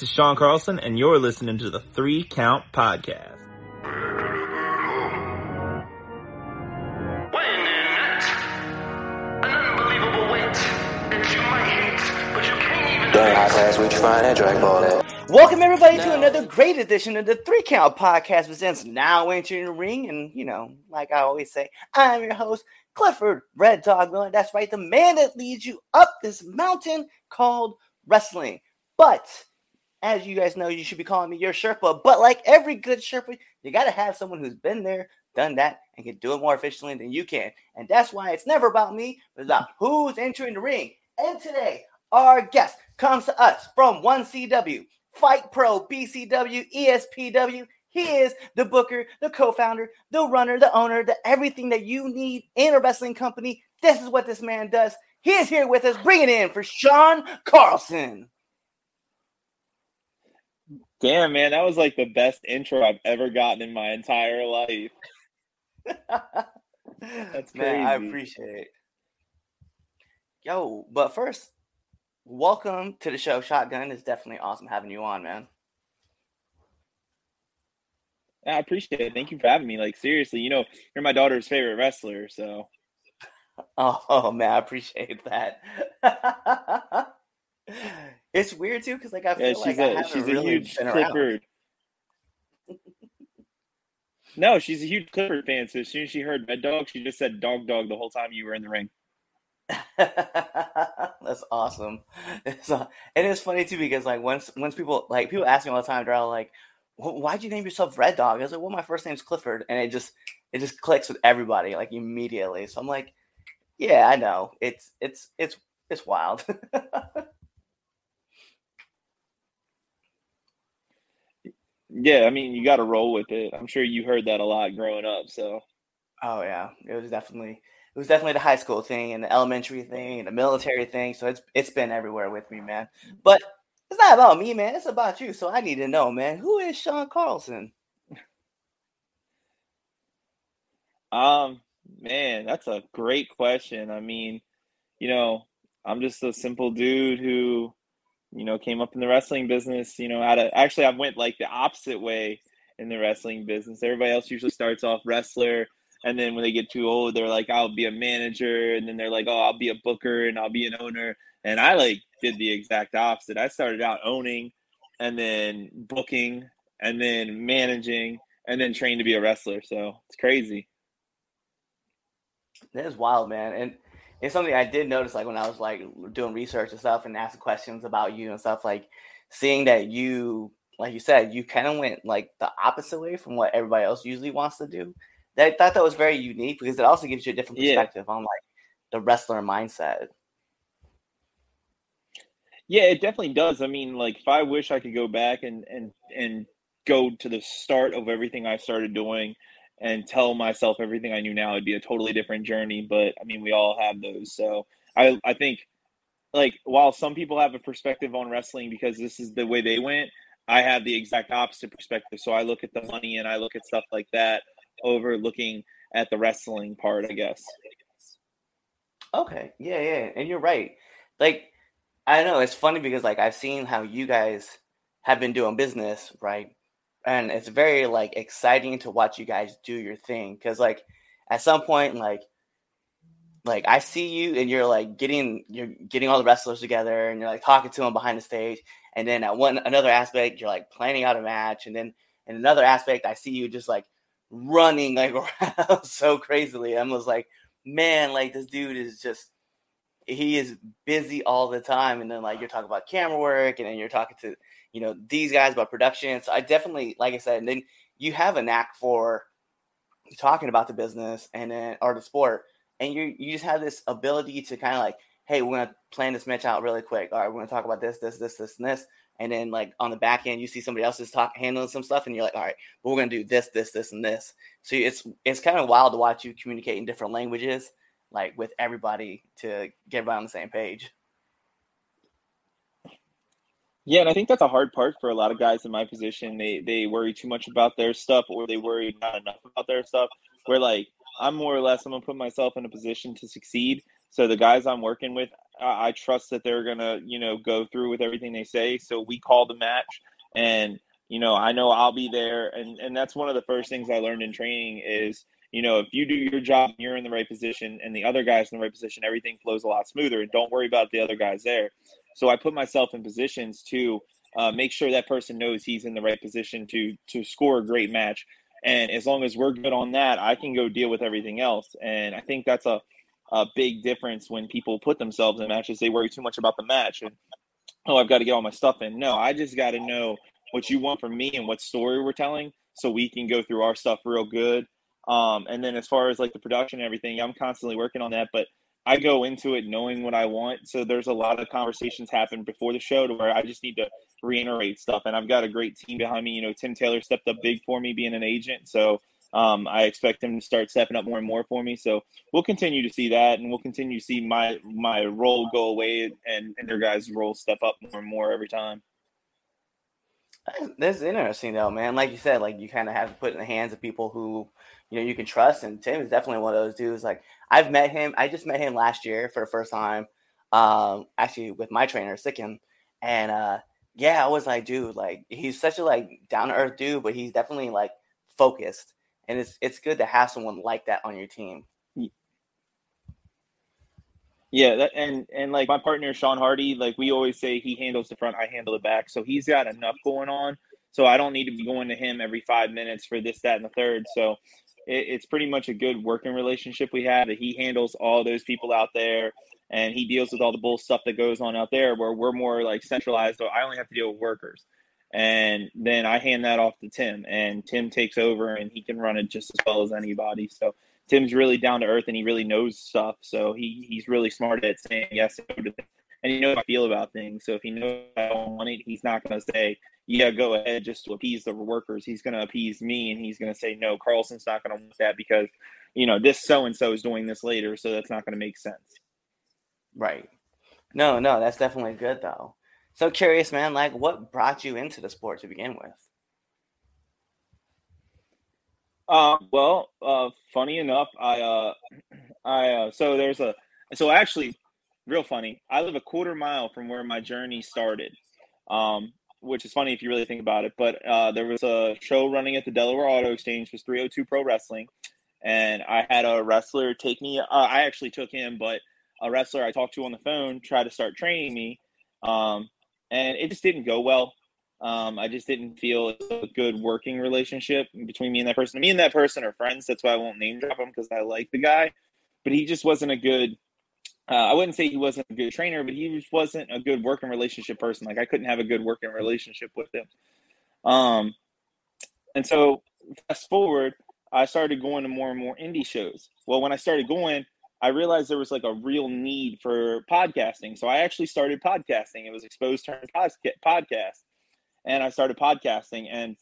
This is Shawn Carlson, and you're listening to the Three Count Podcast. Welcome everybody to another great edition of the Three Count Podcast presents Now Entering the Ring. And you know, like I always say, I'm your host, Clifford Red Dog Miller. That's right, the man that leads you up this mountain called wrestling. But as you guys know, you should be calling me your Sherpa. But like every good Sherpa, you got to have someone who's been there, done that, and can do it more efficiently than you can. And that's why it's never about me, it's about who's entering the ring. And today, our guest comes to us from 1CW, Fight Pro, BCW, ESPW. He is the booker, the co founder, the runner, the owner, the everything that you need in a wrestling company. This is what this man does. He is here with us. Bring it in for Shawn Carlson. Damn, man, that was like the best intro I've ever gotten in my entire life. That's crazy. Man, I appreciate it. Yo, but first, welcome to the show. Shotgun It's definitely awesome having you on, man. I appreciate it. Thank you for having me. Like seriously, you know, you're my daughter's favorite wrestler, so. Oh, oh man, I appreciate that. it's weird too, because like I feel yeah, she's like a, she's a really huge Clifford. no, she's a huge Clifford fan. So as soon as she heard Red Dog, she just said Dog Dog the whole time you were in the ring. That's awesome. It's, uh, and it's funny too because like once once people like people ask me all the time, they're all like, "Why'd you name yourself Red Dog?" I was like, "Well, my first name's Clifford," and it just it just clicks with everybody like immediately. So I'm like, "Yeah, I know. It's it's it's it's wild." yeah, I mean, you got to roll with it. I'm sure you heard that a lot growing up. So. Oh yeah, it was definitely it was definitely the high school thing and the elementary thing and the military thing. So it's it's been everywhere with me, man. But it's not about me, man. It's about you. So I need to know, man. Who is Shawn Carlson? Um, man, that's a great question. I mean, you know, I'm just a simple dude who, you know, came up in the wrestling business. You know, how to actually I went like the opposite way in the wrestling business. Everybody else usually starts off wrestler and then when they get too old they're like i'll be a manager and then they're like oh i'll be a booker and i'll be an owner and i like did the exact opposite i started out owning and then booking and then managing and then trained to be a wrestler so it's crazy that is wild man and it's something i did notice like when i was like doing research and stuff and asking questions about you and stuff like seeing that you like you said you kind of went like the opposite way from what everybody else usually wants to do I thought that was very unique because it also gives you a different perspective yeah. on like the wrestler mindset. Yeah, it definitely does. I mean, like if I wish I could go back and and and go to the start of everything I started doing and tell myself everything I knew now, it'd be a totally different journey. But I mean, we all have those. So I I think like while some people have a perspective on wrestling because this is the way they went, I have the exact opposite perspective. So I look at the money and I look at stuff like that over looking at the wrestling part, I guess. Okay. Yeah, yeah. And you're right. Like, I know it's funny because like I've seen how you guys have been doing business, right? And it's very like exciting to watch you guys do your thing. Cause like at some point, like like I see you and you're like getting you're getting all the wrestlers together and you're like talking to them behind the stage. And then at one another aspect, you're like planning out a match. And then in another aspect, I see you just like running like around so crazily. I'm was like, man, like this dude is just he is busy all the time. And then like you're talking about camera work, and then you're talking to you know these guys about production. So I definitely, like I said, and then you have a knack for talking about the business and then or the sport, and you you just have this ability to kind of like, hey, we're gonna plan this match out really quick. All right, we're gonna talk about this, this, this, this, and this and then like on the back end you see somebody else is talk handling some stuff and you're like all right but we're gonna do this this this and this so it's it's kind of wild to watch you communicate in different languages like with everybody to get everybody on the same page yeah and i think that's a hard part for a lot of guys in my position they they worry too much about their stuff or they worry not enough about their stuff where like i'm more or less i'm gonna put myself in a position to succeed So the guys I'm working with, I, I trust that they're gonna, you know, go through with everything they say. So we call the match, and you know, I know I'll be there, and and that's one of the first things I learned in training is, you know, if you do your job, you're in the right position, and the other guy's in the right position, everything flows a lot smoother, and don't worry about the other guys there. So I put myself in positions to uh, make sure that person knows he's in the right position to to score a great match. And as long as we're good on that, I can go deal with everything else. And I think that's a a big difference when people put themselves in matches. They worry too much about the match and oh, I've got to get all my stuff in. No, I just got to know what you want from me and what story we're telling, so we can go through our stuff real good. Um, and then as far as like the production and everything, I'm constantly working on that, but I go into it knowing what I want. So there's a lot of conversations happen before the show to where I just need to reiterate stuff. And I've got a great team behind me. You know, Tim Taylor stepped up big for me being an agent. So um, I expect him to start stepping up more and more for me. So we'll continue to see that, and we'll continue to see my my role go away and, and their guys' role step up more and more every time. That's interesting though, man. Like you said, like you kind of have to put in the hands of people who you know you can trust. And Tim is definitely one of those dudes. Like I've met him. I just met him last year for the first time. Um, actually with my trainer Sikkim, and uh, yeah, I was like, dude, like he's such a like down to earth dude, but he's definitely like focused and it's it's good to have someone like that on your team. Yeah, that, and and like my partner Sean Hardy, like we always say, he handles the front, I handle the back, so he's got enough going on. So I don't need to be going to him every five minutes for this, that, and the third. So it, it's pretty much a good working relationship we have. That he handles all those people out there, and he deals with all the bull stuff that goes on out there. Where we're more like centralized. So I only have to deal with workers and then I hand that off to Tim, and Tim takes over, and he can run it just as well as anybody. So Tim's really down to earth, and he really knows stuff. So he he's really smart at saying yes and he knows how I feel about things. So if he knows I don't want it, he's not going to say, "Yeah, go ahead," just to appease the workers. He's going to appease me, and he's going to say, "No, Carlson's not going to want that because you know this so and so is doing this later, so that's not going to make sense." Right. No, no, that's definitely good though. So curious, man. Like, what brought you into the sport to begin with? Uh, well, uh, funny enough, I, uh, I, uh, so there's a, so actually, real funny. I live a quarter mile from where my journey started, um, which is funny if you really think about it. But uh, there was a show running at the Delaware Auto Exchange, was 302 Pro Wrestling, and I had a wrestler take me. Uh, I actually took him, but a wrestler I talked to on the phone tried to start training me. Um, and it just didn't go well. Um, I just didn't feel a good working relationship between me and that person. Me and that person are friends. That's why I won't name drop him because I like the guy, but he just wasn't a good. Uh, I wouldn't say he wasn't a good trainer, but he just wasn't a good working relationship person. Like I couldn't have a good working relationship with him. Um, and so fast forward, I started going to more and more indie shows. Well, when I started going, I realized there was like a real need for podcasting. So I actually started podcasting. It was Exposed Turn Podcast. And I started podcasting and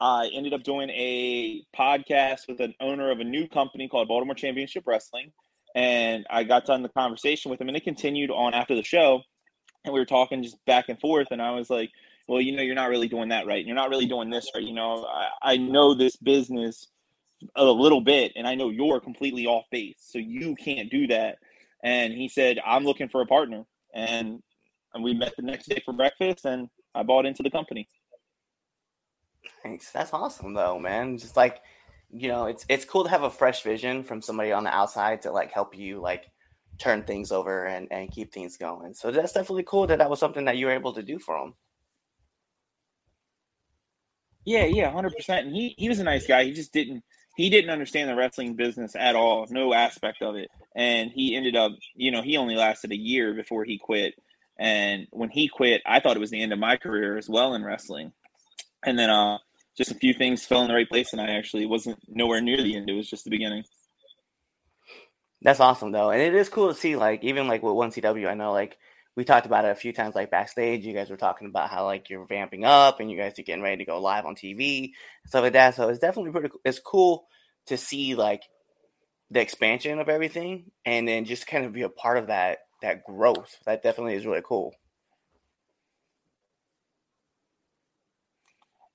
I ended up doing a podcast with an owner of a new company called Baltimore Championship Wrestling. And I got done the conversation with him and it continued on after the show. And we were talking just back and forth. And I was like, well, you know, you're not really doing that right. You're not really doing this right. You know, I, I know this business a little bit, and I know you're completely off base, so you can't do that. And he said, I'm looking for a partner. And, and we met the next day for breakfast, and I bought into the company. Thanks. That's awesome, though, man. Just like, you know, it's it's cool to have a fresh vision from somebody on the outside to like help you like turn things over and and keep things going. So that's definitely cool that that was something that you were able to do for him. Yeah, yeah, hundred percent. And he he was a nice guy. He just didn't he didn't understand the wrestling business at all, no aspect of it. And he ended up, you know, he only lasted a year before he quit. And when he quit, I thought it was the end of my career as well in wrestling. And then uh, just a few things fell in the right place, and I actually wasn't nowhere near the end. It was just the beginning. That's awesome, though, and it is cool to see. Like even like with one CW, I know like we talked about it a few times, like backstage. You guys were talking about how like you're vamping up and you guys are getting ready to go live on TV stuff like that. So it's definitely pretty. It's cool to see like the expansion of everything, and then just kind of be a part of that that growth. That definitely is really cool.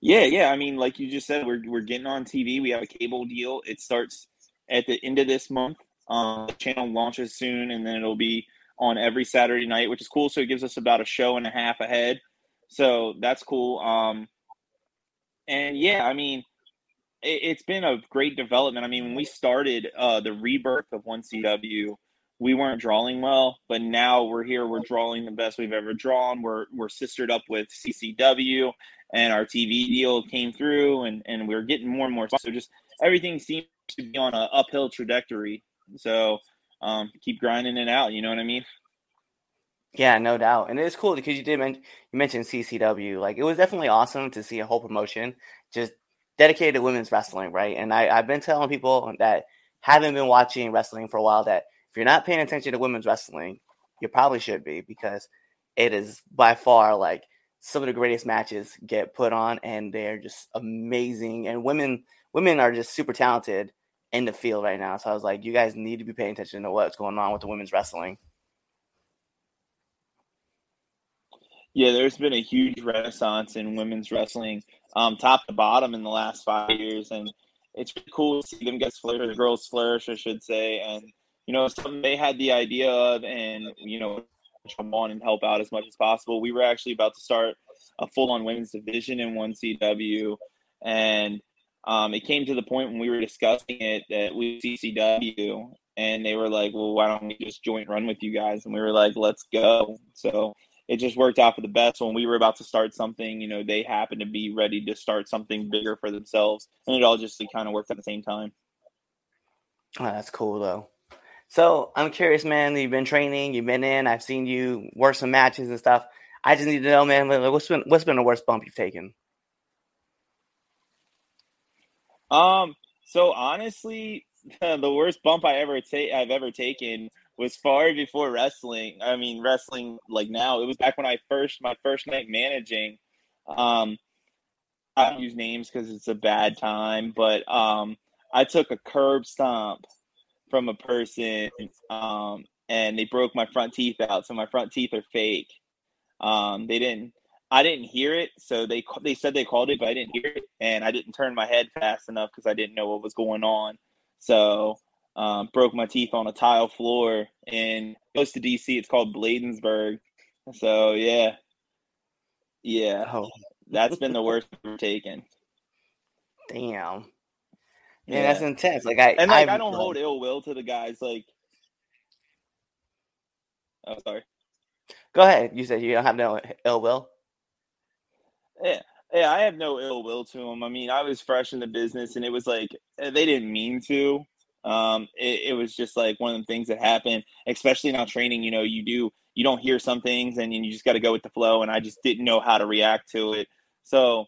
Yeah, yeah. I mean, like you just said, we're we're getting on TV. We have a cable deal. It starts at the end of this month. Um, the channel launches soon, and then it'll be on every Saturday night, which is cool. So it gives us about a show and a half ahead. So that's cool. Um, and yeah, I mean, it, has been a great development. I mean, when we started uh, the rebirth of One CW, we weren't drawing well, but now we're here. We're drawing the best we've ever drawn. We're we're sistered up with CCW, and our TV deal came through, and and we're getting more and more. So just everything seems to be on an uphill trajectory. So um, keep grinding it out. You know what I mean? Yeah, no doubt. And it's cool because you did mention you mentioned CCW. Like it was definitely awesome to see a whole promotion just dedicated to women's wrestling, right? And I, I've been telling people that haven't been watching wrestling for a while that you're not paying attention to women's wrestling, you probably should be because it is by far like some of the greatest matches get put on and they're just amazing. And women women are just super talented in the field right now. So I was like, you guys need to be paying attention to what's going on with the women's wrestling. Yeah, there's been a huge renaissance in women's wrestling, um, top to bottom in the last five years, and it's cool to see them get flourish, the girls flourish, I should say, and you know, something they had the idea of, and you know, come on and help out as much as possible. We were actually about to start a full-on women's division in one CW, and um, it came to the point when we were discussing it that we CCW, and they were like, "Well, why don't we just joint run with you guys?" And we were like, "Let's go!" So it just worked out for the best. When we were about to start something, you know, they happened to be ready to start something bigger for themselves, and it all just kind of worked at the same time. Oh, that's cool though. So I'm curious, man. You've been training, you've been in. I've seen you work some matches and stuff. I just need to know, man. What's been what's been the worst bump you've taken? Um. So honestly, the worst bump I ever take I've ever taken was far before wrestling. I mean, wrestling like now. It was back when I first my first night managing. Um, I don't use names because it's a bad time, but um, I took a curb stomp from a person, um, and they broke my front teeth out. So my front teeth are fake. Um, they didn't. I didn't hear it, so they they said they called it, but I didn't hear it, and I didn't turn my head fast enough because I didn't know what was going on. So um, broke my teeth on a tile floor in close to DC. It's called Bladensburg. So yeah, yeah, oh. that's been the worst we've taken. Damn. Yeah, yeah, that's intense. Like I and like I've, I do not hold ill will to the guys. Like, oh, sorry. Go ahead. You said you don't have no ill will. Yeah, yeah, I have no ill will to them. I mean, I was fresh in the business, and it was like they didn't mean to. Um, it, it, was just like one of the things that happened, especially now training. You know, you do you don't hear some things, and you just got to go with the flow. And I just didn't know how to react to it. So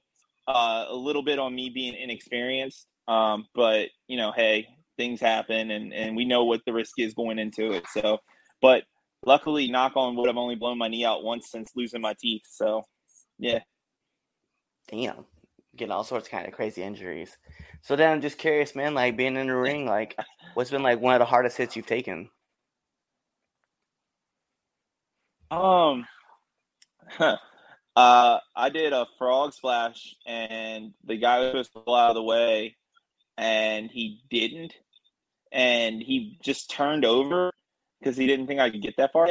uh, a little bit on me being inexperienced, um, but you know, hey, things happen, and and we know what the risk is going into it. So, but luckily, knock on wood, I've only blown my knee out once since losing my teeth. So, yeah. Damn getting all sorts of kind of crazy injuries. So then I'm just curious, man, like being in the ring, like what's been like one of the hardest hits you've taken? Um, uh, I did a frog splash, and the guy was supposed to out of the way, and he didn't, and he just turned over because he didn't think I could get that far,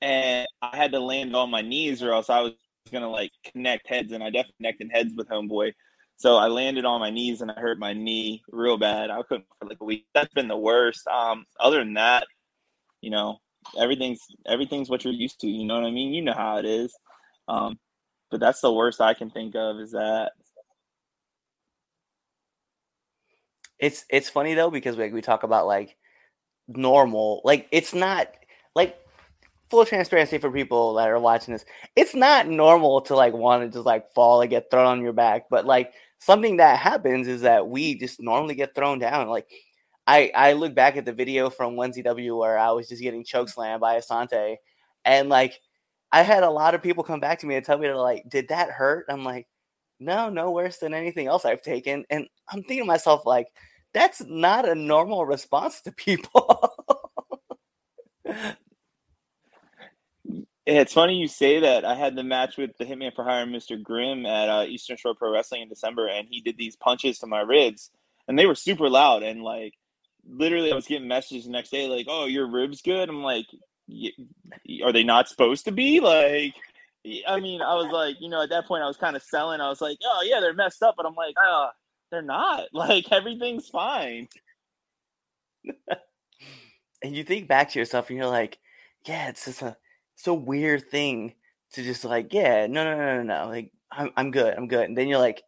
and I had to land on my knees, or else I was gonna like connect heads, and I definitely connected heads with homeboy. So I landed on my knees and I hurt my knee real bad. I couldn't for like a week. That's been the worst. Um, other than that, you know, everything's everything's what you're used to. You know what I mean? You know how it is. Um, but that's the worst I can think of is that. It's it's funny though because like we talk about like normal, like it's not like full transparency for people that are watching this, it's not normal to like want to just like fall and get thrown on your back. But like something that happens is that we just normally get thrown down. Like I I look back at the video from one CW where I was just getting choke slammed by Asante, and like I had a lot of people come back to me and tell me to like, did that hurt? I'm like, no, no worse than anything else I've taken. And I'm thinking to myself like, that's not a normal response to people. It's funny you say that. I had the match with the Hitman for Hire, Mr. Grimm, at uh, Eastern Shore Pro Wrestling in December, and he did these punches to my ribs, and they were super loud. And like, literally, I was getting messages the next day like, "Oh, your ribs good." I'm like, "Are they not supposed to be?" Like, I mean, I was like, you know, at that point, I was kind of selling. I was like, "Oh yeah, they're messed up," but I'm like, "Oh, they're not. Like everything's fine." and you think back to yourself, and you're like, "Yeah, it's just a so weird thing to just like, yeah, no, no, no, no, no, like I'm, I'm good, I'm good." And then you're like,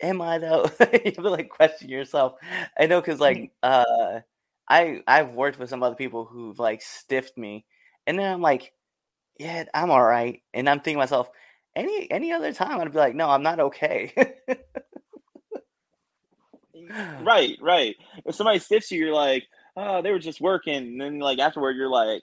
"Am I though?" you have to like question yourself. I know because like uh, I I've worked with some other people who've like stiffed me, and then I'm like, "Yeah, I'm all right," and I'm thinking to myself, any any other time I'd be like, "No, I'm not okay." right, right. If somebody stiffs you, you're like, "Oh, they were just working," and then like afterward, you're like,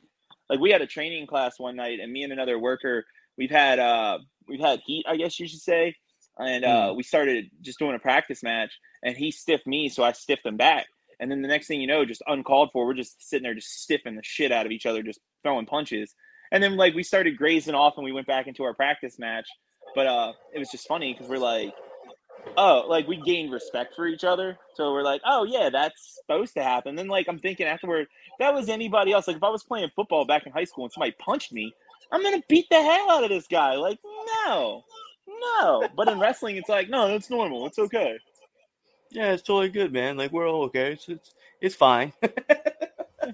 like we had a training class one night, and me and another worker, we've had uh we've had heat, I guess you should say, and uh, mm. we started just doing a practice match, and he stiffed me, so I stiffed him back. And then the next thing you know, just uncalled for, we're just sitting there, just stiffing the shit out of each other, just throwing punches. And then like we started grazing off, and we went back into our practice match. But uh, it was just funny because we're like, oh, like we gained respect for each other. So we're like, oh yeah, that's supposed to happen. Then like I'm thinking afterward, that was anybody else. Like if I was playing football back in high school and somebody punched me, I'm gonna beat the hell out of this guy. Like no, no. But in wrestling, it's like no, that's normal. It's okay. Yeah, it's totally good, man. Like we're all okay. It's it's, it's fine. yeah,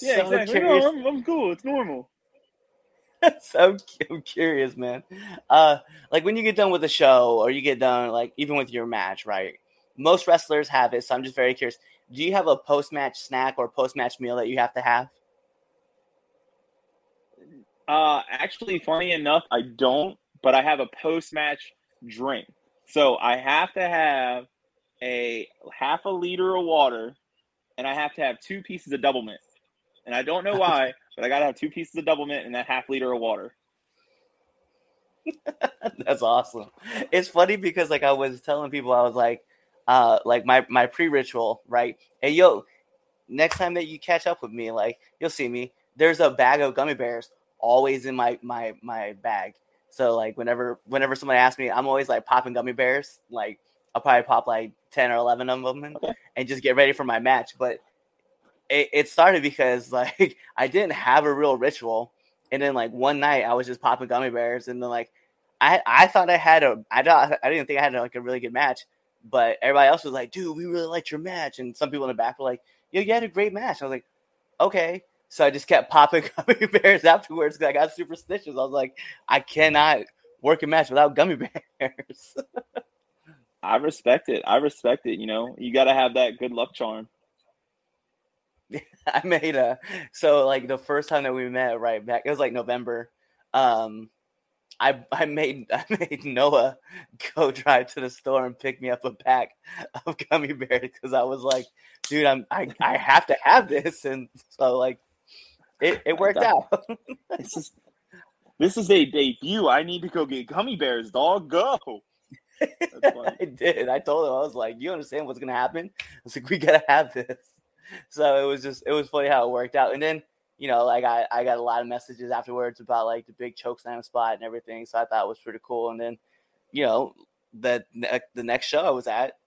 yeah exactly. No, I'm, I'm cool. It's normal. so I'm curious, man. Uh, like when you get done with a show, or you get done, like even with your match, right? Most wrestlers have it, so I'm just very curious. Do you have a post match snack or post match meal that you have to have? Uh, actually, funny enough, I don't, but I have a post match drink. So I have to have a half a liter of water, and I have to have two pieces of Doublemint. And I don't know why, but I gotta have two pieces of Doublemint and that half liter of water. That's awesome. It's funny because like I was telling people, I was like, uh, like my my pre ritual, right? Hey yo, next time that you catch up with me, like you'll see me. There's a bag of gummy bears always in my my my bag. So like whenever whenever somebody asks me, I'm always like popping gummy bears. Like I'll probably pop like ten or eleven of them and, okay. and just get ready for my match. But it, it started because like I didn't have a real ritual, and then like one night I was just popping gummy bears, and then like I I thought I had a I don't I didn't think I had like a really good match, but everybody else was like, dude, we really liked your match, and some people in the back were like, yo, you had a great match. I was like, okay. So I just kept popping gummy bears afterwards because I got superstitious. I was like, I cannot work a match without gummy bears. I respect it. I respect it. You know, you got to have that good luck charm. I made a so like the first time that we met right back it was like November. Um I I made I made Noah go drive to the store and pick me up a pack of gummy bears because I was like, dude, I'm I, I have to have this and so like it, it worked out. this is this is a debut. I need to go get gummy bears, dog. Go. I did. I told him I was like, "You understand what's gonna happen?" I was like, "We gotta have this." so it was just it was funny how it worked out. And then you know, like I, I got a lot of messages afterwards about like the big choke slam spot and everything. So I thought it was pretty cool. And then, you know, the the next show I was at,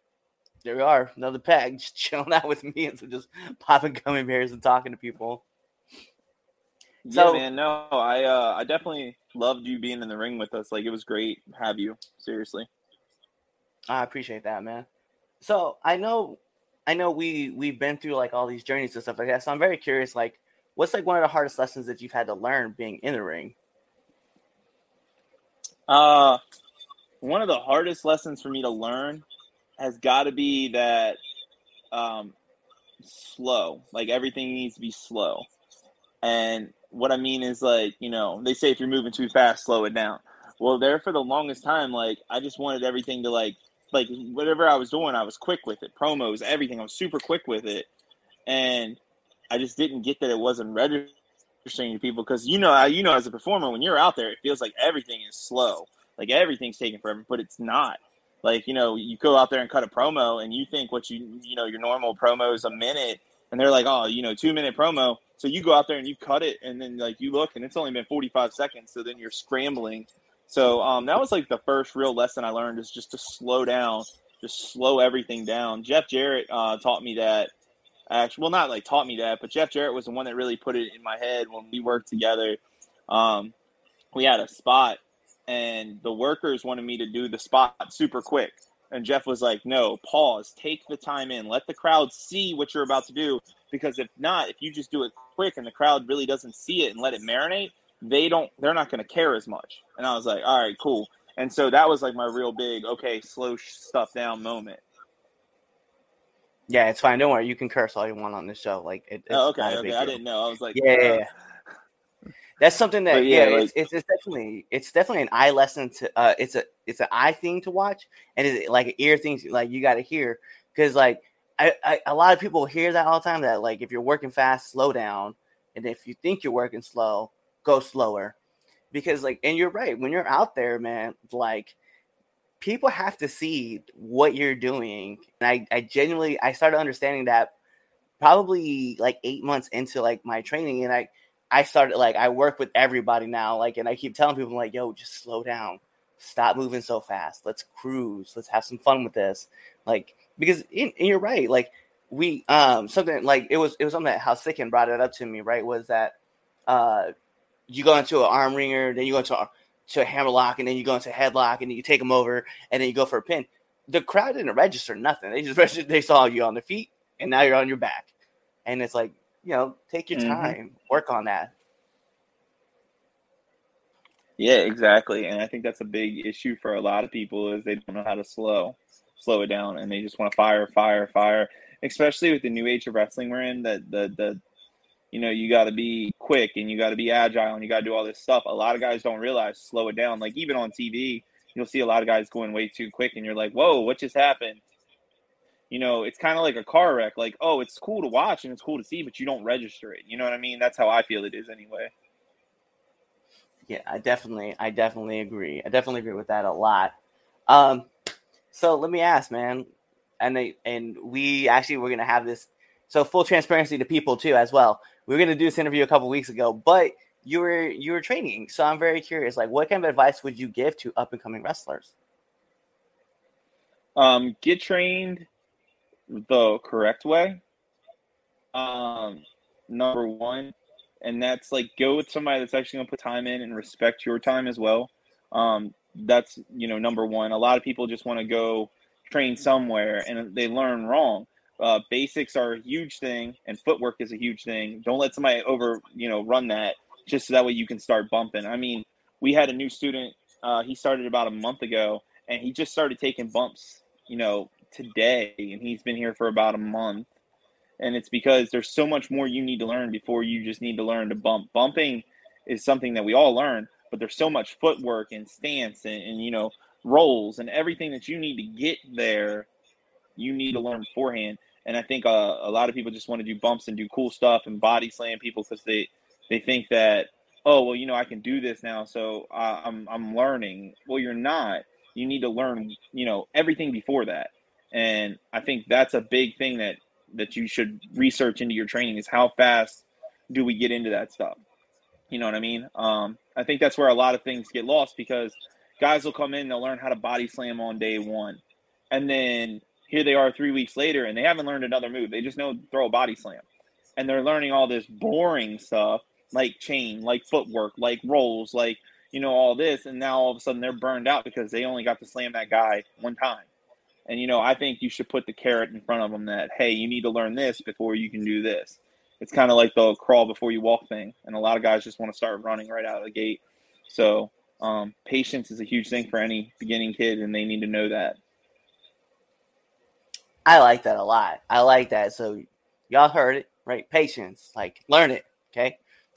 there we are, another pack just chilling out with me and so just popping gummy bears and talking to people. So, yeah, man. No, I uh, I definitely loved you being in the ring with us. Like it was great have you. Seriously. I appreciate that, man. So I know I know we we've been through like all these journeys and stuff like that. So I'm very curious, like, what's like one of the hardest lessons that you've had to learn being in the ring? Uh, one of the hardest lessons for me to learn has got to be that um, slow. Like everything needs to be slow. And what I mean is like, you know, they say if you're moving too fast, slow it down. Well, there for the longest time, like I just wanted everything to like like whatever I was doing, I was quick with it. Promos, everything, I was super quick with it, and I just didn't get that it wasn't registering to people because you know, you know, as a performer, when you're out there, it feels like everything is slow, like everything's taking forever, but it's not. Like you know, you go out there and cut a promo, and you think what you you know your normal promo is a minute, and they're like, oh, you know, two minute promo. So you go out there and you cut it, and then like you look, and it's only been 45 seconds. So then you're scrambling so um, that was like the first real lesson I learned is just to slow down, just slow everything down. Jeff Jarrett uh, taught me that. Actually, well, not like taught me that, but Jeff Jarrett was the one that really put it in my head when we worked together. Um, we had a spot, and the workers wanted me to do the spot super quick. And Jeff was like, "No, pause, take the time in, let the crowd see what you're about to do. Because if not, if you just do it quick and the crowd really doesn't see it and let it marinate, they don't, they're not going to care as much." And I was like, "All right, cool." And so that was like my real big, okay, slow stuff down moment. Yeah, it's fine. Don't worry. You can curse all you want on this show. Like, it, it's Oh, okay, okay. I didn't know. I was like, Yeah, yeah, uh, yeah. That's something that But yeah, yeah, it's, it's it's definitely it's definitely an eye lesson to uh it's a it's an eye thing to watch and it's like an ear thing to, like you got to hear because like I, I a lot of people hear that all the time that like if you're working fast slow down and if you think you're working slow go slower because like and you're right when you're out there man like people have to see what you're doing and I I genuinely I started understanding that probably like eight months into like my training and I I started like I work with everybody now, like, and I keep telling people like, "Yo, just slow down, stop moving so fast. Let's cruise. Let's have some fun with this." Like, because and you're right. Like, we um something like it was it was something that how Sicken brought it up to me. Right, was that uh you go into an arm wringer, then you go into a, to a hammer lock, and then you go into a headlock, and you take them over, and then you go for a pin. The crowd didn't register nothing. They just registered. They saw you on the feet, and now you're on your back, and it's like you know, take your Mhm. time, work on that. Yeah, exactly. And I think that's a big issue for a lot of people is they don't know how to slow slow it down and they just want to fire, fire, fire. Especially with the new age of wrestling we're in, that the the you know, you gotta be quick and you gotta be agile and you gotta do all this stuff. A lot of guys don't realize slow it down. Like even on TV, you'll see a lot of guys going way too quick and you're like, Whoa, what just happened? You know, it's kind of like a car wreck. Like, oh, it's cool to watch and it's cool to see, but you don't register it. You know what I mean? That's how I feel it is anyway. Yeah, I definitely, I definitely agree. I definitely agree with that a lot. Um, so let me ask, man, and they, and we actually we're gonna have this. So full transparency to people too, as well. We were gonna do this interview a couple weeks ago, but you were you were training, so I'm very curious. Like, what kind of advice would you give to up and coming wrestlers? Um, get trained the correct way. Um, number one, and that's like go with somebody that's actually gonna put time in and respect your time as well. Um, that's you know number one. A lot of people just want to go train somewhere and they learn wrong. Uh, basics are a huge thing, and footwork is a huge thing. Don't let somebody over you know run that just so that way you can start bumping. I mean, we had a new student. Uh, he started about a month ago, and he just started taking bumps. You know, today, and he's been here for about a month. And it's because there's so much more you need to learn before you just need to learn to bump. Bumping is something that we all learn, but there's so much footwork and stance and, and you know rolls and everything that you need to get there. You need to learn beforehand. And I think uh, a lot of people just want to do bumps and do cool stuff and body slam people because they they think that oh well you know I can do this now so uh, I'm I'm learning. Well, you're not. You need to learn you know everything before that. And I think that's a big thing that that you should research into your training is how fast do we get into that stuff. You know what I mean? Um, I think that's where a lot of things get lost because guys will come in, they'll learn how to body slam on day one, and then here they are three weeks later, and they haven't learned another move. They just know throw a body slam, and they're learning all this boring stuff like chain, like footwork, like rolls, like you know all this, and now all of a sudden they're burned out because they only got to slam that guy one time. And you know, I think you should put the carrot in front of them that hey, you need to learn this before you can do this. It's kind of like the crawl before you walk thing, and a lot of guys just want to start running right out of the gate. So um, patience is a huge thing for any beginning kid, and they need to know that. I like that a lot. I like that. So y'all heard it, right? Patience, like learn it. Okay,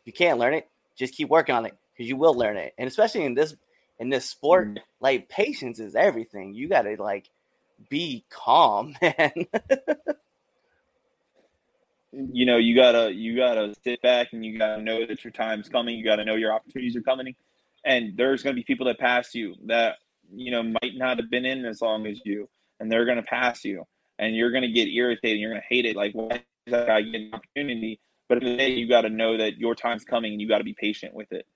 if you can't learn it, just keep working on it because you will learn it. And especially in this in this sport, Mhm. like patience is everything. You got to like be calm, man. You know, you gotta you gotta sit back and you gotta know that your time's coming. You gotta know your opportunities are coming, and there's gonna be people that pass you that you know might not have been in as long as you, and they're gonna pass you, and you're gonna get irritated. You're gonna hate it. Like, why is that guy getting an opportunity? But at the end of the day, you got to know that your time's coming, and you got to be patient with it.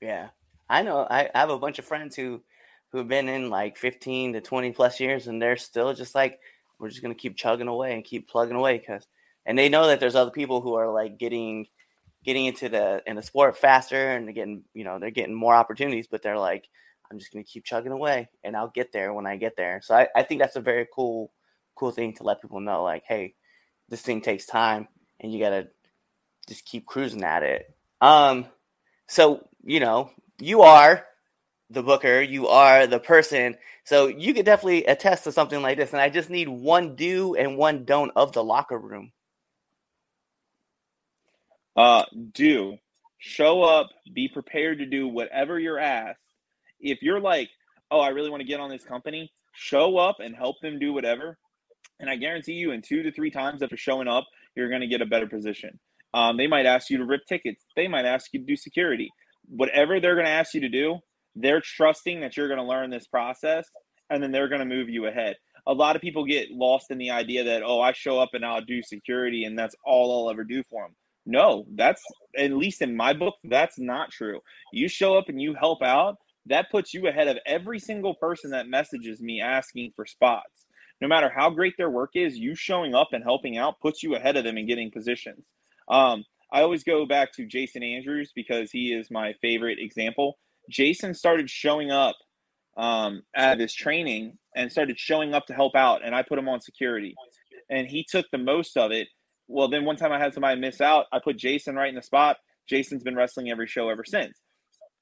yeah, I know. I, I have a bunch of friends who who've been in like 15 to 20 plus years and they're still just like we're just going to keep chugging away and keep plugging away cuz and they know that there's other people who are like getting getting into the in the sport faster and they're getting, you know, they're getting more opportunities, but they're like I'm just to keep chugging away and I'll get there when I get there. So I, I think that's a very cool cool thing to let people know like hey, this thing takes time and you got to just keep cruising at it. Um so, you know, you are the booker, you are the person. So you could definitely attest to something like this. And I just need one do and one don't of the locker room. Uh, do show up, be prepared to do whatever you're asked. If you're like, oh, I really want to get on this company, show up and help them do whatever. And I guarantee you, in two to three times after showing up, you're going to get a better position. Um, they might ask you to rip tickets. They might ask you to do security. Whatever they're going to ask you to do, they're trusting that you're going to learn this process and then they're going to move you ahead. A lot of people get lost in the idea that, oh, I show up and I'll do security and that's all I'll ever do for them. No, that's at least in my book, that's not true. You show up and you help out, that puts you ahead of every single person that messages me asking for spots. No matter how great their work is, you showing up and helping out puts you ahead of them and getting positions. Um, I always go back to Jason Andrews because he is my favorite example. Jason started showing up um, at his training and started showing up to help out, and I put him on security, and he took the most of it. Well, then one time I had somebody miss out, I put Jason right in the spot. Jason's been wrestling every show ever since.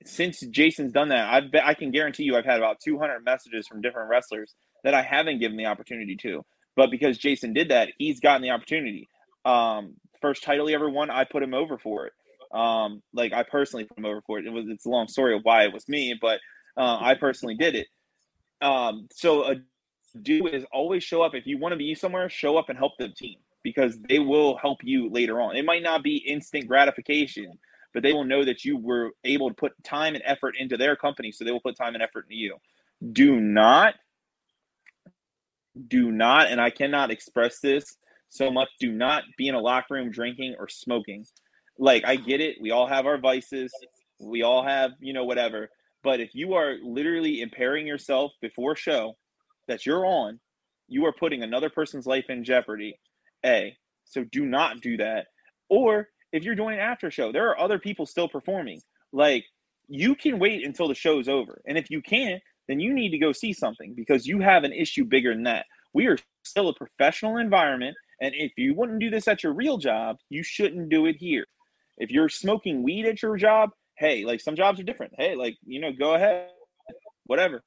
Since Jason's done that, I've I can guarantee you I've had about 200 messages from different wrestlers that I haven't given the opportunity to. But because Jason did that, he's gotten the opportunity. Um, first title he ever won, I put him over for it. Um, like I personally put him over for it. It was it's a long story of why it was me, but uh, I personally did it. Um, so a do is always show up if you want to be somewhere. Show up and help the team because they will help you later on. It might not be instant gratification, but they will know that you were able to put time and effort into their company, so they will put time and effort into you. Do not, do not, and I cannot express this so much. Do not be in a locker room drinking or smoking. Like I get it, we all have our vices, we all have you know whatever. But if you are literally impairing yourself before show that you're on, you are putting another person's life in jeopardy. A. So do not do that. Or if you're doing an after show, there are other people still performing. Like you can wait until the show's over. And if you can't, then you need to go see something because you have an issue bigger than that. We are still a professional environment. And if you wouldn't do this at your real job, you shouldn't do it here. If you're smoking weed at your job, hey, like some jobs are different. Hey, like, you know, go ahead, whatever.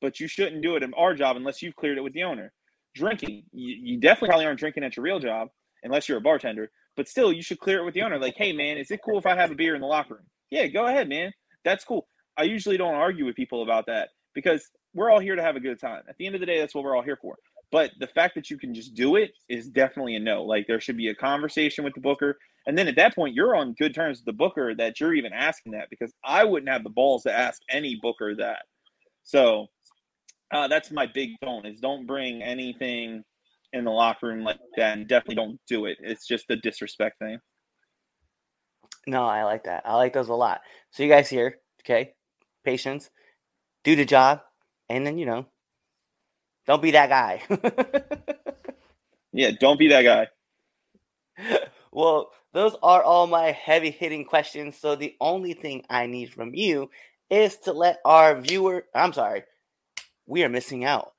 But you shouldn't do it in our job unless you've cleared it with the owner. Drinking, you, you definitely probably aren't drinking at your real job unless you're a bartender. But still, you should clear it with the owner. Like, hey, man, is it cool if I have a beer in the locker room? Yeah, go ahead, man. That's cool. I usually don't argue with people about that because we're all here to have a good time. At the end of the day, that's what we're all here for. But the fact that you can just do it is definitely a no. Like there should be a conversation with the booker. And then at that point, you're on good terms with the booker that you're even asking that because I wouldn't have the balls to ask any booker that. So uh, that's my big don't is don't bring anything in the locker room like that and definitely don't do it. It's just a disrespect thing. No, I like that. I like those a lot. So you guys here, okay? Patience, do the job, and then you know, don't be that guy. yeah, don't be that guy. Well, those are all my heavy hitting questions. So the only thing I need from you is to let our viewer, I'm sorry, we are missing out.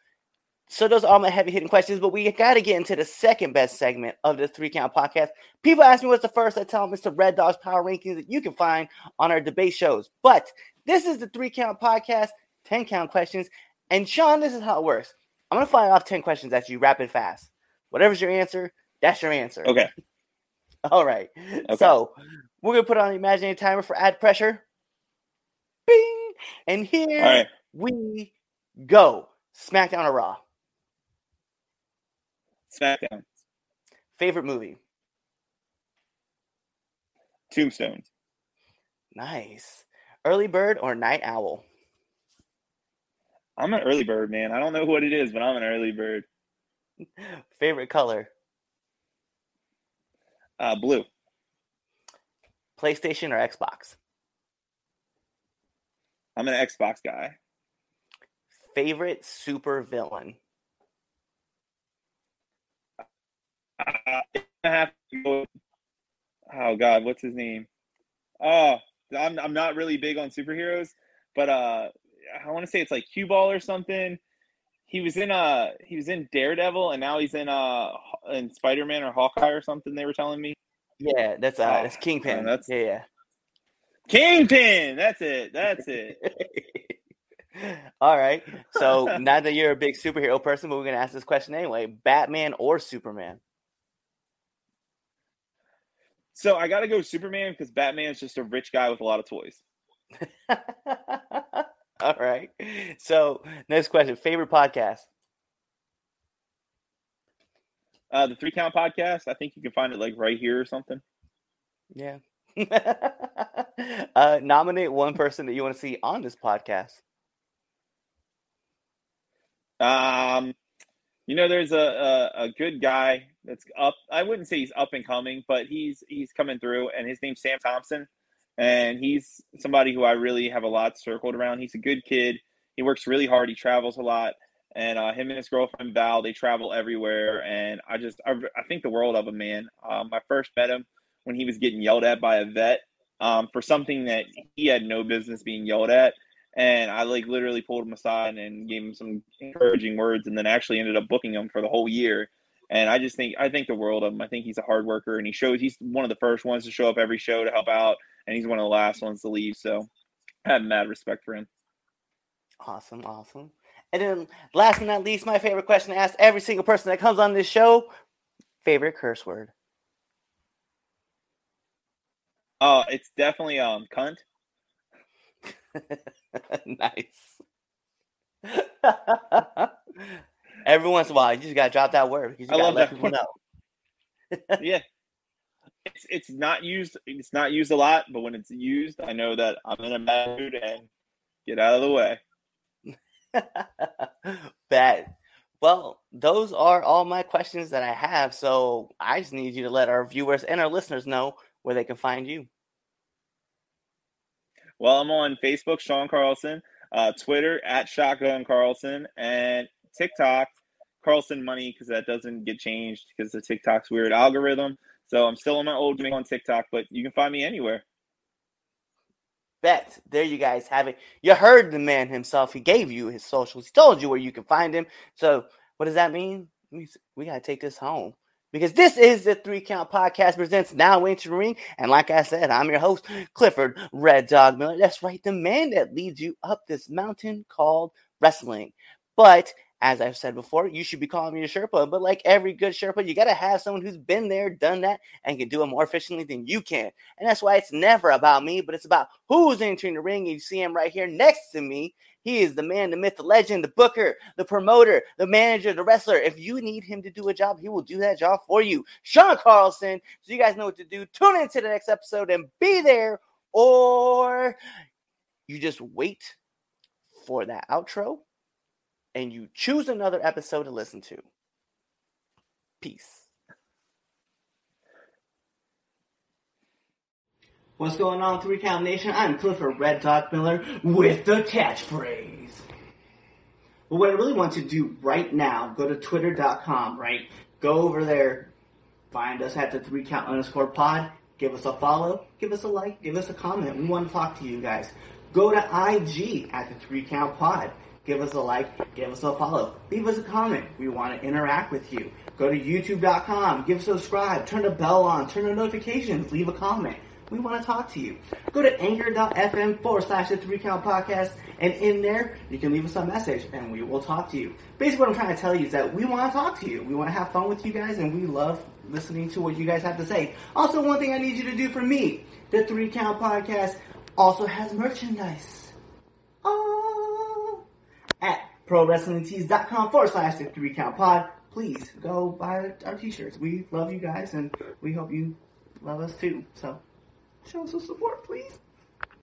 So those are all my heavy hitting questions, but we got to get into the second best segment of the three count podcast. People ask me what's the first. I tell them it's the Red Dogs Power Rankings that you can find on our debate shows. But this is the three count podcast, 10 count questions. And Shawn, this is how it works. I'm going to fire off 10 questions at you rapid fast. Whatever's your answer, that's your answer. Okay. All right. Okay. So we're going to put on the imaginary timer for ad pressure. Bing. And here right. we go. SmackDown or Raw? SmackDown. Favorite movie? Tombstone. Nice. Early bird or night owl? I'm an early bird, man. I don't know what it is, but I'm an early bird. Favorite color? Uh, blue. PlayStation or Xbox? I'm an Xbox guy. favorite super villain. I have to go. Oh God, what's his name? Oh, I'm I'm not really big on superheroes, but uh, I want to say it's like Cue Ball or something. He was in uh he was in Daredevil, and now he's in uh in Spider Man or Hawkeye or something. They were telling me. Yeah, that's uh, Oh, that's Kingpin. that's- yeah, yeah. Kingpin. That's it. That's it. All right. So not that you're a big superhero person, but we're gonna ask this question anyway: Batman or Superman? So I got to go Superman because Batman's just a rich guy with a lot of toys. All right. So next question: Favorite podcast? Uh, the Three Count Podcast. I think you can find it like right here or something. Yeah. uh, nominate one person that you want to see on this podcast. Um, you know, there's a, a a good guy that's up. I wouldn't say he's up and coming, but he's he's coming through, and his name's Sam Thompson, and he's somebody who I really have a lot circled around. He's a good kid. He works really hard. He travels a lot, and uh, him and his girlfriend Val they travel everywhere, and I just I, I think the world of him, man. Um, I first met him when he was getting yelled at by a vet um, for something that he had no business being yelled at and I like literally pulled him aside and gave him some encouraging words, and then actually ended up booking him for the whole year. And I just think I think the world of him. I think he's a hard worker, and he shows he's one of the first ones to show up every show to help out, and he's one of the last ones to leave. So I have mad respect for him. Awesome, awesome. And then last but not least, my favorite question to ask every single person that comes on this show: favorite curse word. Oh, it's definitely um cunt. nice. Every once in a while, you just gotta drop that word because you I love that people know. Yeah. It's, it's not used it's not used a lot, but when it's used, I know that I'm in a bad mood and get out of the way. Bad. Well, those are all my questions that I have. So I just need you to let our viewers and our listeners know where they can find you. Well, I'm on Facebook, Shawn Carlson, uh, Twitter at Shotgun Carlson, and TikTok, Carlson Money, because that doesn't get changed because the TikTok's weird algorithm. So I'm still on my old gimmick on TikTok, but you can find me anywhere. Bet. There you guys have it. You heard the man himself. He gave you his socials. He told you where you can find him. So what does that mean? We, we gotta take this home. Because this is the Three Count Podcast presents Now Entering the Ring. And like I said, I'm your host, Clifford Red Dog Miller. That's right, the man that leads you up this mountain called wrestling. But as I've said before, you should be calling me a Sherpa. But like every good Sherpa, you gotta have someone who's been there, done that, and can do it more efficiently than you can. And that's why it's never about me, but it's about who's entering the ring. And you see him right here next to me. He is the man, the myth, the legend, the booker, the promoter, the manager, the wrestler. If you need him to do a job, he will do that job for you. Shawn Carlson. So you guys know what to do. Tune into the next episode and be there, or you just wait for that outro and you choose another episode to listen to. Peace. What's going on, Three Count Nation? I'm Clifford Red Dog Miller with the catchphrase. But what I really want to do right now, go to twitter.com, right? Go over there, find us at the three count underscore pod, give us a follow, give us a like, give us a comment. We want to talk to you guys. Go to IG at the three count pod. Give us a like, give us a follow, leave us a comment. We want to interact with you. Go to youtube.com, give subscribe, turn the bell on, turn the notifications, leave a comment. We want to talk to you. Go to anchor.fm forward slash the three count podcast, and in there, you can leave us a message and we will talk to you. Basically, what I'm trying to tell you is that we want to talk to you. We want to have fun with you guys, and we love listening to what you guys have to say. Also, one thing I need you to do for me the three count podcast also has merchandise. Oh, prowrestlingtees.com forward slash the three count pod. Please go buy our t shirts. We love you guys, and we hope you love us too. So, show us some support, please.